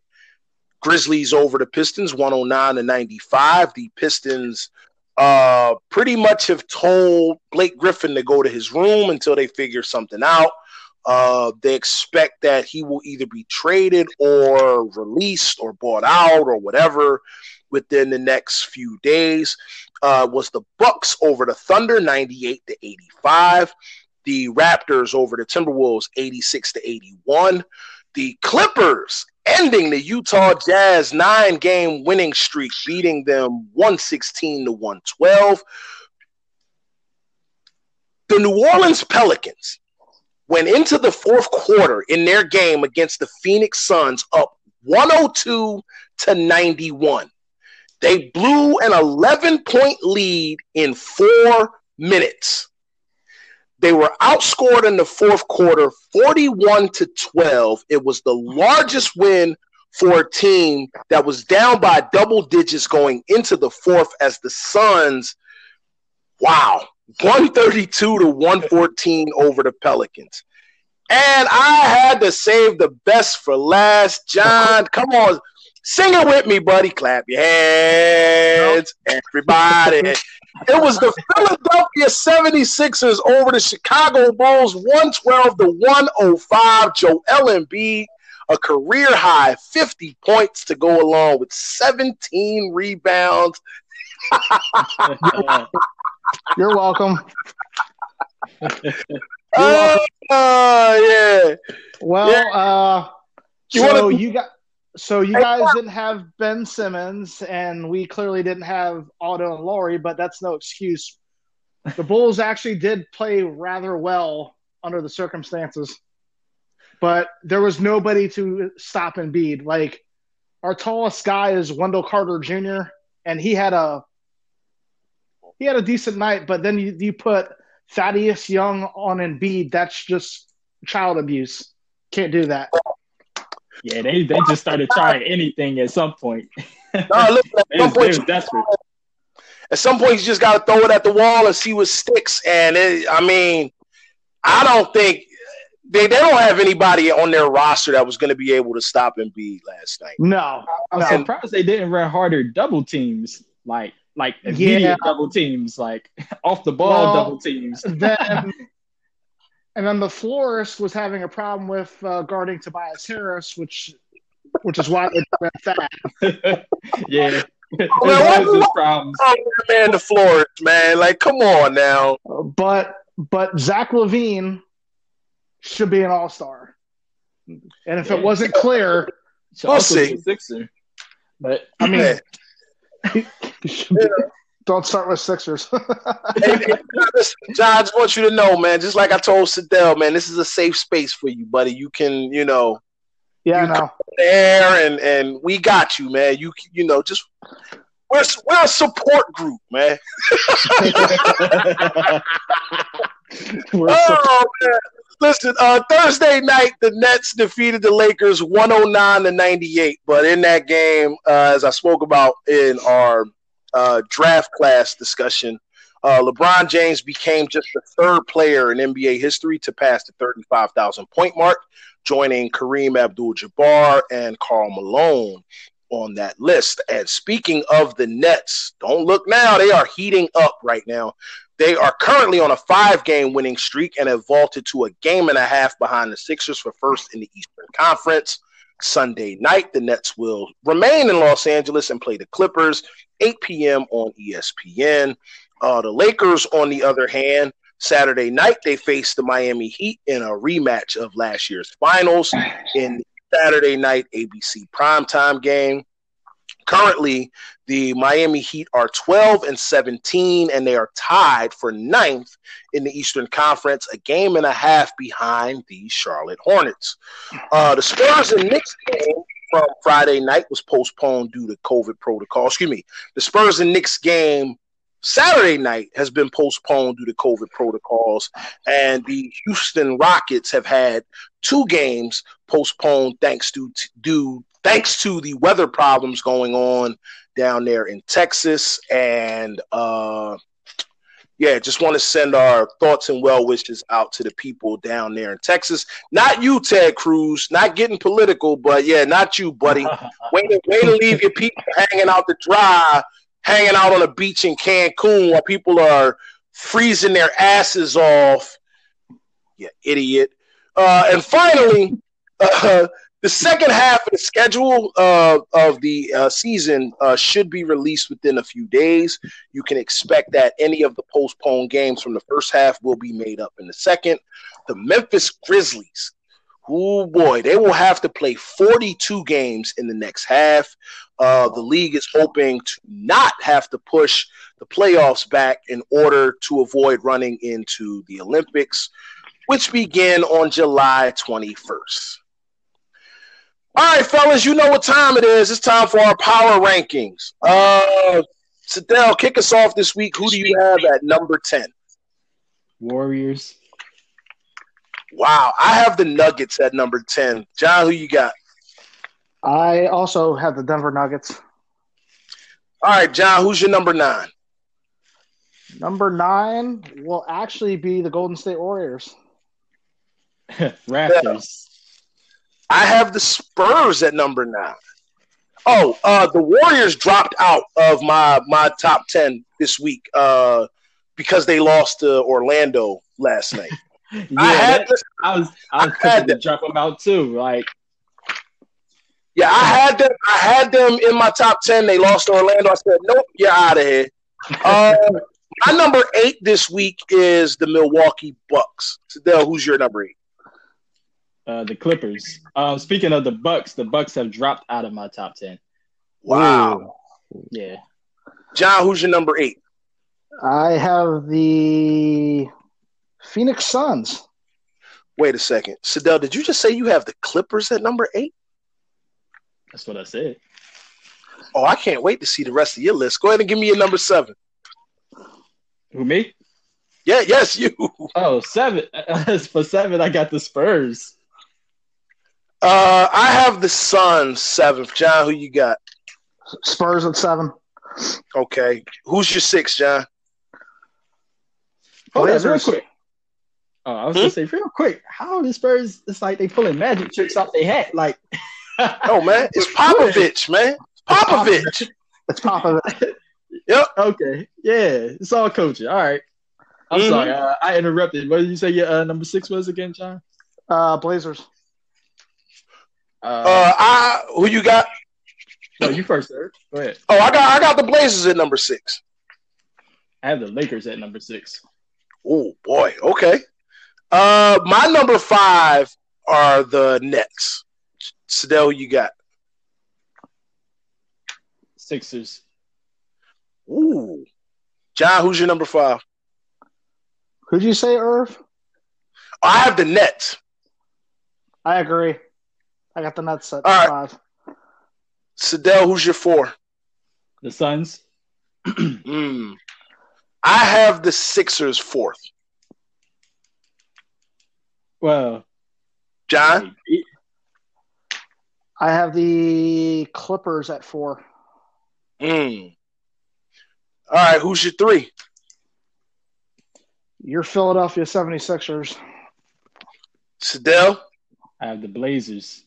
Grizzlies over the Pistons 109 to 95. The Pistons uh, pretty much have told Blake Griffin to go to his room until they figure something out. Uh, they expect that he will either be traded or released or bought out or whatever within the next few days. Uh, was the Bucks over the Thunder, 98 to 85. The Raptors over the Timberwolves, 86 to 81. The Clippers ending the Utah Jazz nine game winning streak, beating them 116 to 112. The New Orleans Pelicans went into the fourth quarter in their game against the Phoenix Suns up 102 to 91. They blew an 11 point lead in four minutes. They were outscored in the fourth quarter 41 to 12. It was the largest win for a team that was down by double digits going into the fourth as the Suns, wow, 132 to 114 over the Pelicans. And I had to save the best for last. John, come on. Sing it with me, buddy. Clap your hands, everybody. it was the Philadelphia 76ers over the Chicago Bulls, 112 to 105. Joel Embiid, a career high 50 points to go along with 17 rebounds. You're welcome. Oh, uh, yeah. Well, Yeah. uh, You wanna- you got so you guys didn't have Ben Simmons, and we clearly didn't have Otto and Lauri, but that's no excuse. The Bulls actually did play rather well under the circumstances, but there was nobody to stop Embiid. Like our tallest guy is Wendell Carter Jr., and he had a he had a decent night, but then you, you put Thaddeus Young on Embiid. That's just child abuse. Can't do that. Yeah, they, they just started trying anything at some point. No, look, at They some was, they point, was desperate. at some point, you just got to throw it at the wall and see what sticks. And it, I mean, I don't think they, they don't have anybody on their roster that was going to be able to stop Embiid last night. No, I'm no. surprised they didn't run harder double teams, like like immediate Yeah. double teams, like off the ball Well, double teams. then and then the florist was having a problem with uh, guarding Tobias Harris, which which is why they went that. yeah, Well, There's what- problems. Oh, man, the floor, man. Like, come on now. But but Zach LaVine should be an all star. And if Yeah. it wasn't clear, So We'll see. the Sixer. But I mean, Yeah. He should be- don't start with Sixers. Hey, hey, John, I just want you to know, man. Just like I told Sidell, man, this is a safe space for you, buddy. You can, you know, yeah, You no. there and and we got you, man. You you know, just we're we're a support group, man. oh man. Listen, uh, Thursday night, the Nets defeated the Lakers 109 to 98. But in that game, uh, as I spoke about in our uh, draft class discussion, uh, LeBron James became just the third player in NBA history to pass the 35,000 point mark, joining Kareem Abdul Jabbar and Karl Malone on that list. And speaking of the Nets, don't look now, they are heating up right now. They are currently on a five game winning streak and have vaulted to a game and a half behind the Sixers for first in the Eastern Conference. Sunday night, the Nets will remain in Los Angeles and play the Clippers, 8 p.m. on ESPN. Uh, the Lakers, on the other hand, Saturday night, they face the Miami Heat in a rematch of last year's finals in Saturday night ABC primetime game. Currently, the Miami Heat are 12 and 17, and they are tied for ninth in the Eastern Conference, a game and a half behind the Charlotte Hornets. Uh, the Spurs and Knicks game from Friday night was postponed due to COVID protocol. Excuse me. The Spurs and Knicks game Saturday night has been postponed due to COVID protocols, and the Houston Rockets have had two games postponed thanks to due thanks to the weather problems going on down there in Texas. And uh, yeah, just want to send our thoughts and well wishes out to the people down there in Texas. Not you, Ted Cruz, not getting political, but yeah, not you, buddy. way, to, way to leave your people hanging out to dry, hanging out on a beach in Cancun while people are freezing their asses off. Yeah, idiot. Uh, and finally, uh, the second half of the schedule uh, of the uh, season uh, should be released within a few days. You can expect that any of the postponed games from the first half will be made up in the second. The Memphis Grizzlies, oh boy, they will have to play 42 games in the next half. Uh, the league is hoping to not have to push the playoffs back in order to avoid running into the Olympics, which begin on July 21st. All right, fellas, you know what time it is. It's time for our power rankings. Uh, Sadell, kick us off this week. Who do you have at number 10? Warriors. Wow, I have the Nuggets at number 10. John, who you got? I also have the Denver Nuggets. All right, John, who's your number nine? Number nine will actually be the Golden State Warriors. Raptors. I have the Spurs at number nine. Oh, uh, the Warriors dropped out of my my top ten this week uh, because they lost to Orlando last night. yeah, I had that, I was I was I had to drop them out too. Like, yeah, I had them. I had them in my top ten. They lost to Orlando. I said, nope, you're out of here. Uh, my number eight this week is the Milwaukee Bucks. Sadell, who's your number eight? Uh, the Clippers. Uh, speaking of the Bucks, the Bucks have dropped out of my top ten. Wow. Yeah. John, who's your number eight? I have the Phoenix Suns. Wait a second, Sadell. Did you just say you have the Clippers at number eight? That's what I said. Oh, I can't wait to see the rest of your list. Go ahead and give me your number seven. Who me? Yeah, yes, you. Oh, seven. For seven, I got the Spurs. Uh, I have the Suns seventh. John, who you got? Spurs at seven. Okay. Who's your six, John? Hold on, real quick. Oh, I was hmm? gonna say real quick. How the Spurs? It's like they pulling magic tricks off their hat. Like, oh man, it's Popovich, man. Popovich. It's Popovich. yep. Okay. Yeah, it's all coaching. All right. I'm mm-hmm. sorry, uh, I interrupted. What did you say your uh, number six was again, John? Uh, Blazers. Uh, uh, I who you got? No, you first, sir. Go ahead. Oh, I got I got the Blazers at number six. I have the Lakers at number six. Oh boy, okay. Uh, my number five are the Nets. Sadell, you got Sixers. Ooh, John, who's your number five? Who'd you say, Irv? I have the Nets. I agree. I got the Nets at All right. five. Sadell, who's your four? The Suns. mm. I have the Sixers fourth. Well, John, I have the Clippers at four. Mm. All right, who's your three? Your Philadelphia 76ers. Sadell? I have the Blazers.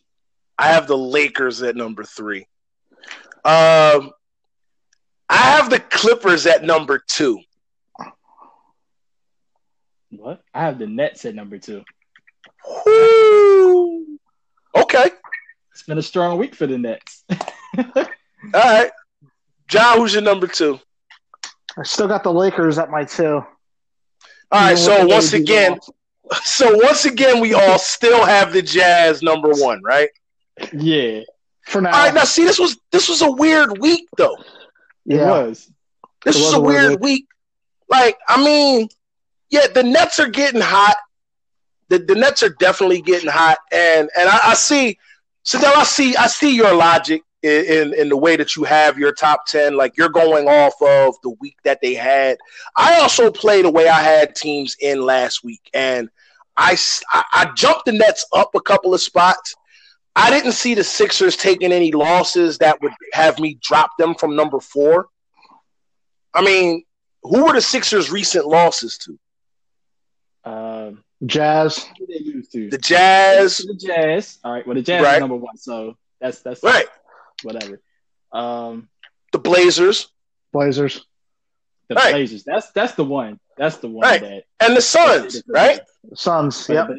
I have the Lakers at number three. Um, I have the Clippers at number two. What? I have the Nets at number two. Woo. Okay. It's been a strong week for the Nets. All right. John, who's your number two? I still got the Lakers at my two. All right, so once again, so once again, we all still have the Jazz number one, right? Yeah. For now. All right, now see, this was this was a weird week, though. It Yeah. was. This It was was a a weird weird week. Like, I mean, yeah, the Nets are getting hot. The the Nets are definitely getting hot, and and I, I see, now I see, I see your logic in, in in the way that you have your top ten. Like you're going off of the week that they had. I also play the way I had teams in last week, and I, I jumped the Nets up a couple of spots. I didn't see the Sixers taking any losses that would have me drop them from number four. I mean, who were the Sixers' recent losses to? Um, Jazz. who they lose to? The Jazz, the Jazz. All right. Well, the Jazz Right. is number one, so that's that's right? whatever. Um, The Blazers Blazers. the Right. Blazers. That's that's the one. That's the one Right. that and the Suns, right? Suns. But- Yep. but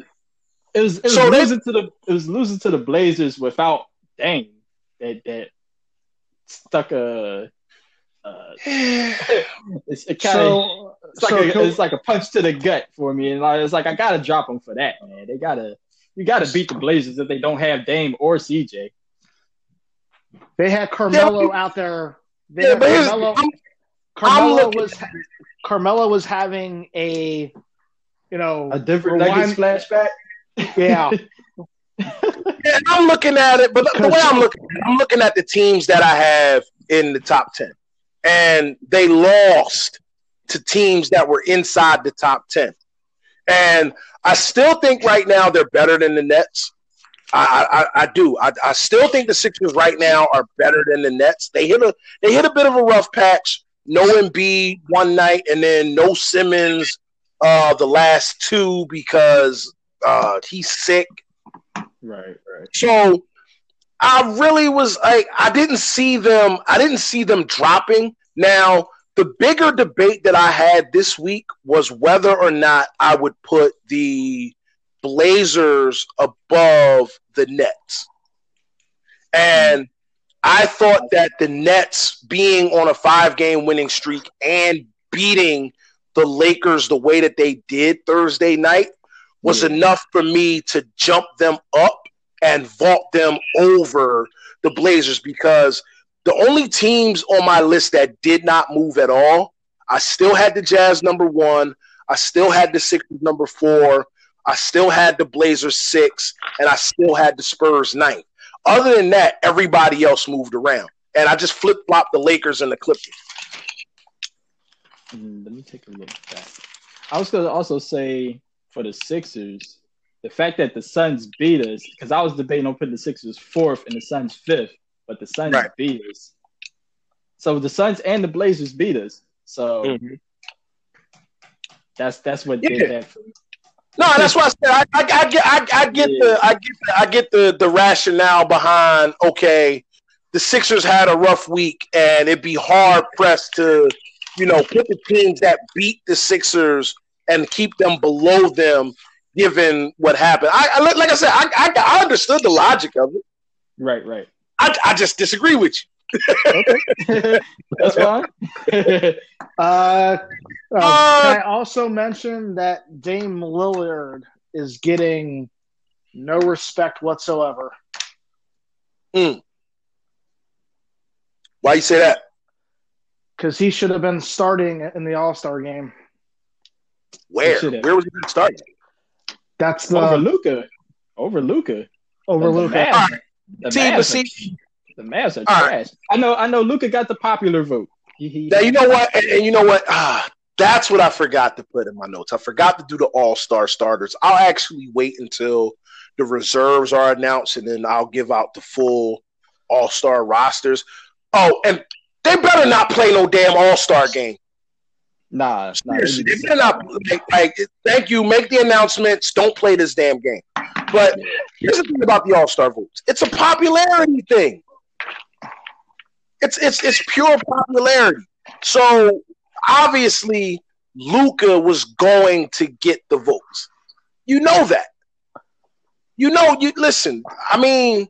It was it was So losing to the it was losing to the Blazers without Dame that that stuck a. Uh, it's it kind of So, it's like so a, it's like a punch to the gut for me, and I, it's like I gotta drop them for that, man. They gotta you gotta beat the Blazers if they don't have Dame or CJ. they had Carmelo out there. They Yeah, had but here's, Carmelo, I'm, Carmelo was Carmelo was having a you know A different rewind- flashback. Yeah. yeah, I'm looking at it, but the, the way I'm looking, at it, I'm looking at the teams that I have in the top ten, and they lost to teams that were inside the top ten, and I still think right now they're better than the Nets. I, I, I do. I, I still think the Sixers right now are better than the Nets. They hit a they hit a bit of a rough patch. No Embiid one night, and then no Simmons uh, the last two because uh, he's sick. Right, right. So I really was like, I didn't see them. I didn't see them dropping. Now, the bigger debate that I had this week was whether or not I would put the Blazers above the Nets. And I thought that the Nets being on a five game winning streak and beating the Lakers the way that they did Thursday night was Yeah. enough for me to jump them up and vault them over the Blazers because the only teams on my list that did not move at all, I still had the Jazz number one, I still had the Sixers number four, I still had the Blazers six, and I still had the Spurs ninth. Other than that, everybody else moved around. And I just flip flopped the Lakers and the Clippers. Mm, let me take a look back. I was going to also say for the Sixers, the fact that the Suns beat us, because I was debating on putting the Sixers fourth and the Suns fifth, but the Suns Right. beat us. So the Suns and the Blazers beat us. So mm-hmm. that's that's what Yeah. did that for me. No, that's why I said I, I, I get I, I get Yeah. the I get the, I get the the rationale behind okay, the Sixers had a rough week and it'd be hard pressed to you know put the teams that beat the Sixers and keep them below them given what happened. I, I like I said I, I I understood the logic of it. Right, right. I, I just disagree with you. Okay, that's fine. Uh, uh, Uh, can I also mention that Dame Lillard is getting no respect whatsoever? Why you say that? Because he should have been starting in the All Star game. Where should have. where was he going to start? That's the over over, Luka. Over Luka. over The Luka. Mavs- All right. The See, Mavs but are- The Mavs are All right. trash. I know. I know. Luka got the popular vote. He, he, Now you know what, and, and you know what. Ah, that's what I forgot to put in my notes. I forgot to do the All Star starters. I'll actually wait until the reserves are announced, and then I'll give out the full All Star rosters. Oh, and they better not play no damn All Star game. Nah, nah. Seriously, they better not. Like, like, thank you. Make the announcements. Don't play this damn game. But here's the thing about the All Star votes. It's a popularity thing. It's it's it's pure popularity. So obviously, Luka was going to get the votes. You know that. You know. You listen. I mean,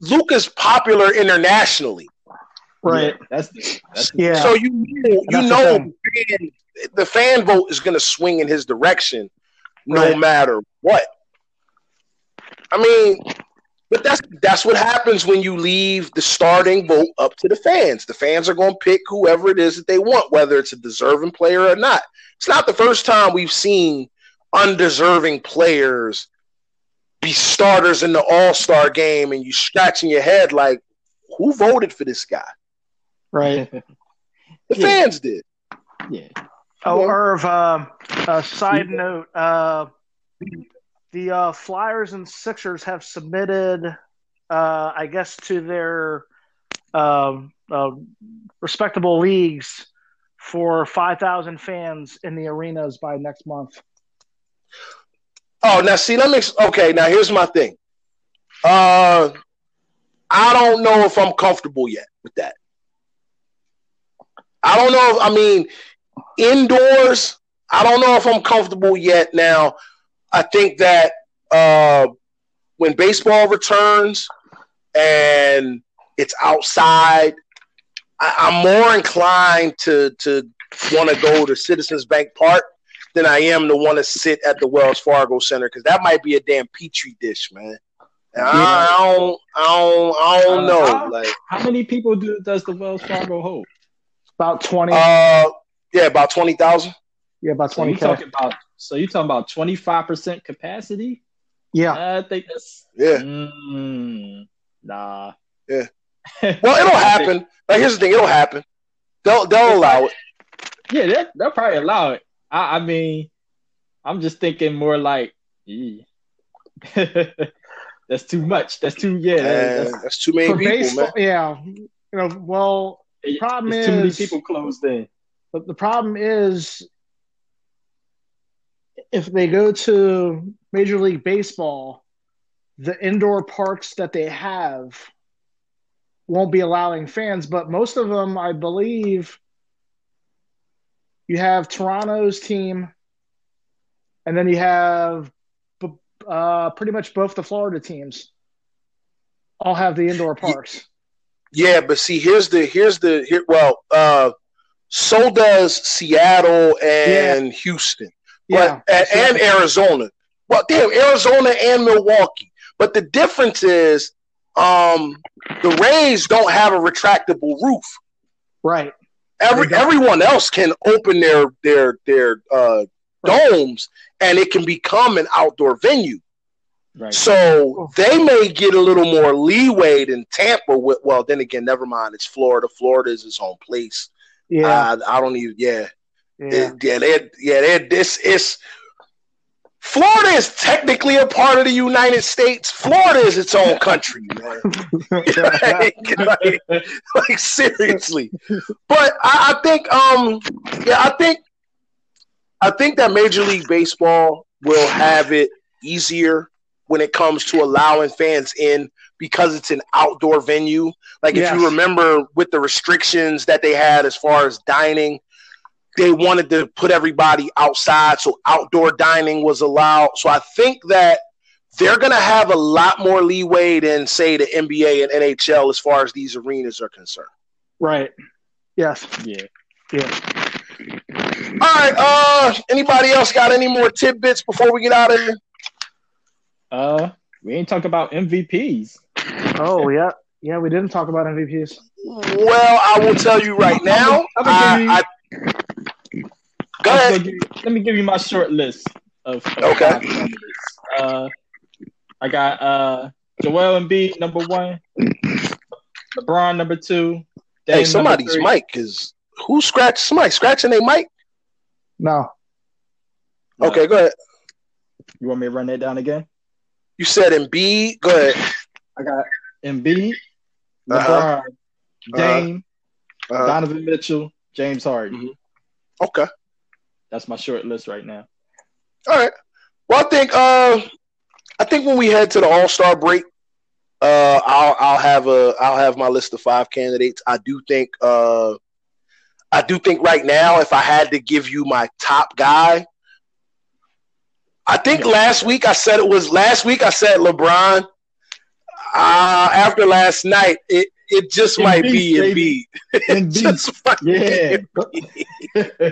Luka's popular internationally. Right. Yeah, that's the, that's the, Yeah. So you know, you That's the know fan, the fan vote is going to swing in his direction, no Right. matter what. I mean, but that's that's what happens when you leave the starting vote up to the fans. The fans are going to pick whoever it is that they want, whether it's a deserving player or not. It's not the first time we've seen undeserving players be starters in the All Star game, and you scratching your head like, who voted for this guy? Right. The Yeah. fans did. yeah. Oh, Irv, uh, a side note, uh, the uh, Flyers and Sixers have submitted, uh, I guess, to their um uh, respectable leagues for 5,000 fans in the arenas by next month. Oh, now see, let me. Okay, now here's my thing. Uh, I don't know if I'm comfortable yet with that. I don't know. If, I mean, indoors. I don't know if I'm comfortable yet. Now, I think that uh, when baseball returns and it's outside, I, I'm more inclined to to want to go to Citizens Bank Park than I am to want to sit at the Wells Fargo Center because that might be a damn petri dish, man. And I, I don't, I don't, I don't Uh, know. how- Like, How many people do does the Wells Fargo hold? About 20. uh, yeah, about twenty thousand. yeah, about So you 20K. talking about? So you talking about twenty five percent capacity? yeah. I think that's Yeah. Mm, nah. Yeah. Well, it'll happen. Like, here's the thing: it'll happen. They'll, they'll allow it. Yeah, they, they'll probably allow it. I, I mean, I'm just thinking more like, that's too much. That's too yeah. Man, That's, that's too many For people, baseball, man. yeah. You know, well, that's, problem it's too many people closed in. But the problem is, if they go to Major League Baseball, the indoor parks that they have won't be allowing fans. But most of them, I believe, you have Toronto's team, and then you have uh, pretty much both the Florida teams. All have the indoor parks. Yeah, but see, here's the here's the here. Well, uh, so does Seattle and Houston, Yeah, but and, and Arizona. Well, damn, Arizona and Milwaukee. But the difference is, um, the Rays don't have a retractable roof. right. Every everyone else can open their their their uh, domes, and it can become an outdoor venue. Right. So they may get a little more leeway than Tampa. With, well, then again, never mind. It's Florida. Florida is its own place. Yeah, Uh, I don't even. Yeah, yeah. It- yeah, they yeah, they this is. Florida is technically a part of the United States. Florida is its own country, man. like, like, like, seriously. But I, I think, um, yeah, I think, I think that Major League Baseball will have it easier when it comes to allowing fans in because it's an outdoor venue. Like if you remember with the restrictions that they had as far as dining, they wanted to put everybody outside, so outdoor dining was allowed. So I think that they're going to have a lot more leeway than say the NBA and NHL as far as these arenas are concerned. Right. Yes. yeah. Yeah. All right. Uh, anybody else got any more tidbits before we get out of here? Uh, we ain't talk about MVPs. Oh yeah. Yeah, we didn't talk about MVPs. Well, I will tell you right now. I'm gonna give I, you- I, go I'm ahead. give you- let me give you my short list of, of Okay. Uh, I got uh Joel Embiid number one, LeBron number two, Dame hey, somebody's mic is who scratched somebody scratching their mic? No. Okay, go ahead. You want me to run that down again? You said Embiid. Go ahead. I got Embiid, uh-huh. LeBron, uh-huh. Dame, uh-huh. Donovan Mitchell, James Harden. Mm-hmm. Okay. That's my short list right now. All right. Well, I think uh, I think when we head to the All Star break, uh, I'll I'll have a I'll have my list of five candidates. I do think uh, I do think right now, if I had to give you my top guy, I think last week I said it was last week I said LeBron. Uh, after last night, it it just Embiid, might be Embiid. Embiid. yeah.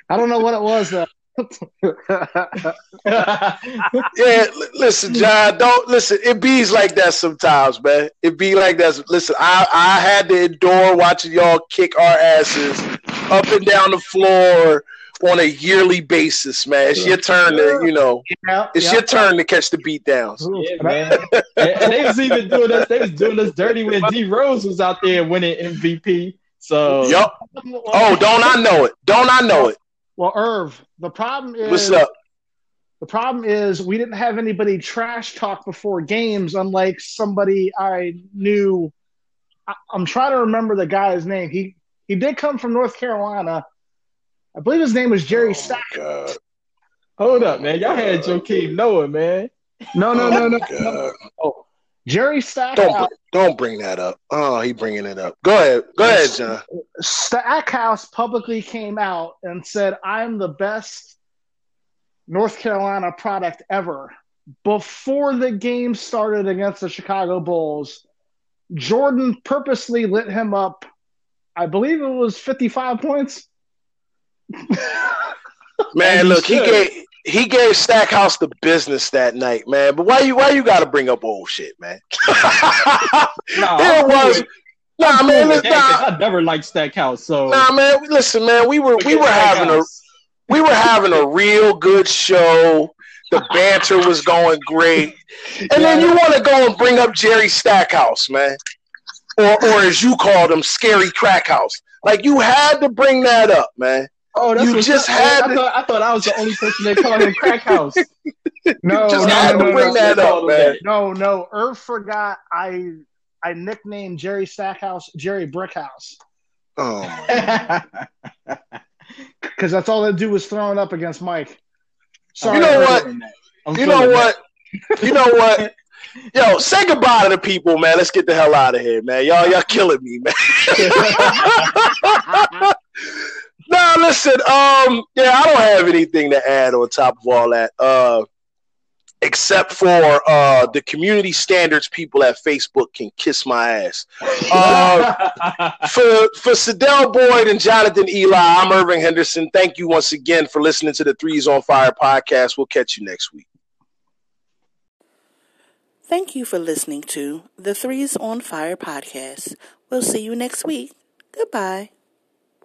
I don't know what it was though. yeah, listen, John. Don't listen. It bees like that sometimes, man. It be like that. Listen, I I had to endure watching y'all kick our asses up and down the floor on a yearly basis, man. It's your turn to, you know, yeah, it's yeah. your turn to catch the beat downs. Yeah, man. and they was even doing us. They was doing us dirty when D Rose was out there winning MVP. So, yep. Oh, don't I know it? Don't I know it? Well, Irv, the problem is what's up? The problem is we didn't have anybody trash talk before games, unlike somebody I knew. I, am trying to remember the guy's name. He he did come from North Carolina. I believe his name was Jerry oh Stack. Hold up, man. Y'all had Joakim Noah, man. No, no, no, no. no. Oh, Jerry Stackhouse. Don't, don't bring that up. Oh, he bringing it up. Go ahead. Go ahead, John. Stackhouse publicly came out and said, I'm the best North Carolina product ever. Before the game started against the Chicago Bulls, Jordan purposely lit him up. I believe it was 55 points. Man, look, he gave he gave Stackhouse the business that night, man. But why you why you got to bring up old shit, man? nah, it was. Nah, man. Nah, I never liked Stackhouse. So nah, man. Listen, man. We were we were having a we were having a real good show. The banter was going great, and yeah. then you want to go and bring up Jerry Stackhouse, man, or or as you called him, Scary Crackhouse. Like you had to bring that up, man. Oh, that's you just had. I, thought, I thought I was the only person that called him crack house. no, just no, had no, to bring no, that up, man. No, no, Irv forgot. I I nicknamed Jerry Stackhouse Jerry Brickhouse. Oh, because that's all they do was throwing up against Mike. Sorry, you know what? You know what? you know what? Yo, say goodbye to the people, man. Let's get the hell out of here, man. Y'all, y'all killing me, man. No, listen. Um, yeah, I don't have anything to add on top of all that. Uh, except for uh, the community standards people at Facebook can kiss my ass. Uh, for for Sadell Boyd and Jonathan Eli, I'm Irving Henderson. Thank you once again for listening to the Threes on Fire podcast. We'll catch you next week. Thank you for listening to the Threes on Fire podcast. We'll see you next week. Goodbye.